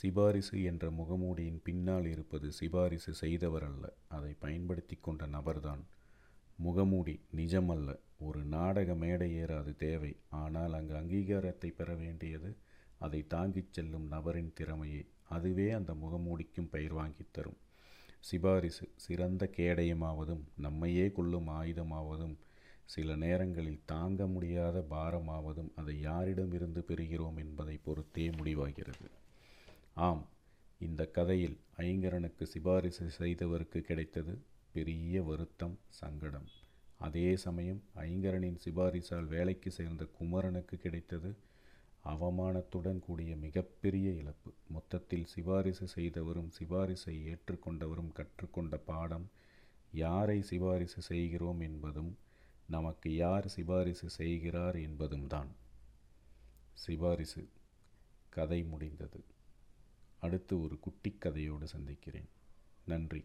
சிபாரிசு என்ற முகமூடியின் பின்னால் இருப்பது சிபாரிசு செய்தவர் அல்ல அதை பயன்படுத்தி கொண்ட நபர்தான். முகமூடி நிஜமல்ல ஒரு நாடக மேடை ஏற அது தேவை. ஆனால் அங்கு அங்கீகாரத்தை பெற வேண்டியது அதை தாங்கிச் செல்லும் நபரின் திறமையே. அதுவே அந்த முகமூடிக்கும் பெயர் வாங்கித் தரும். சிபாரிசு சிறந்த கேடயமாவதும் நம்மையே கொள்ளும் ஆயுதமாவதும் சில நேரங்களில் தாங்க முடியாத பாரமாவதும் அதை யாரிடமிருந்து பெறுகிறோம் என்பதை பொறுத்தே முடிவாகிறது. ஆம் இந்த கதையில் ஐங்கரனுக்கு சிபாரிசு செய்தவருக்கு கிடைத்தது பெரிய வருத்தம் சங்கடம். அதே சமயம் ஐங்கரனின் சிபாரிசால் வேலைக்கு சேர்ந்த குமரனுக்கு கிடைத்தது அவமானத்துடன் கூடிய மிகப்பெரிய இழப்பு. மொத்தத்தில் சிபாரிசு செய்தவரும் சிபாரிசை ஏற்றுக்கொண்டவரும் கற்றுக்கொண்ட பாடம் யாரை சிபாரிசு செய்கிறோம் என்பதும் நமக்கு யார் சிபாரிசு செய்கிறார் என்பதும் தான் சிபாரிசு. கதை முடிந்தது. அடுத்து ஒரு குட்டி கதையோடு சந்திக்கிறேன். நன்றி.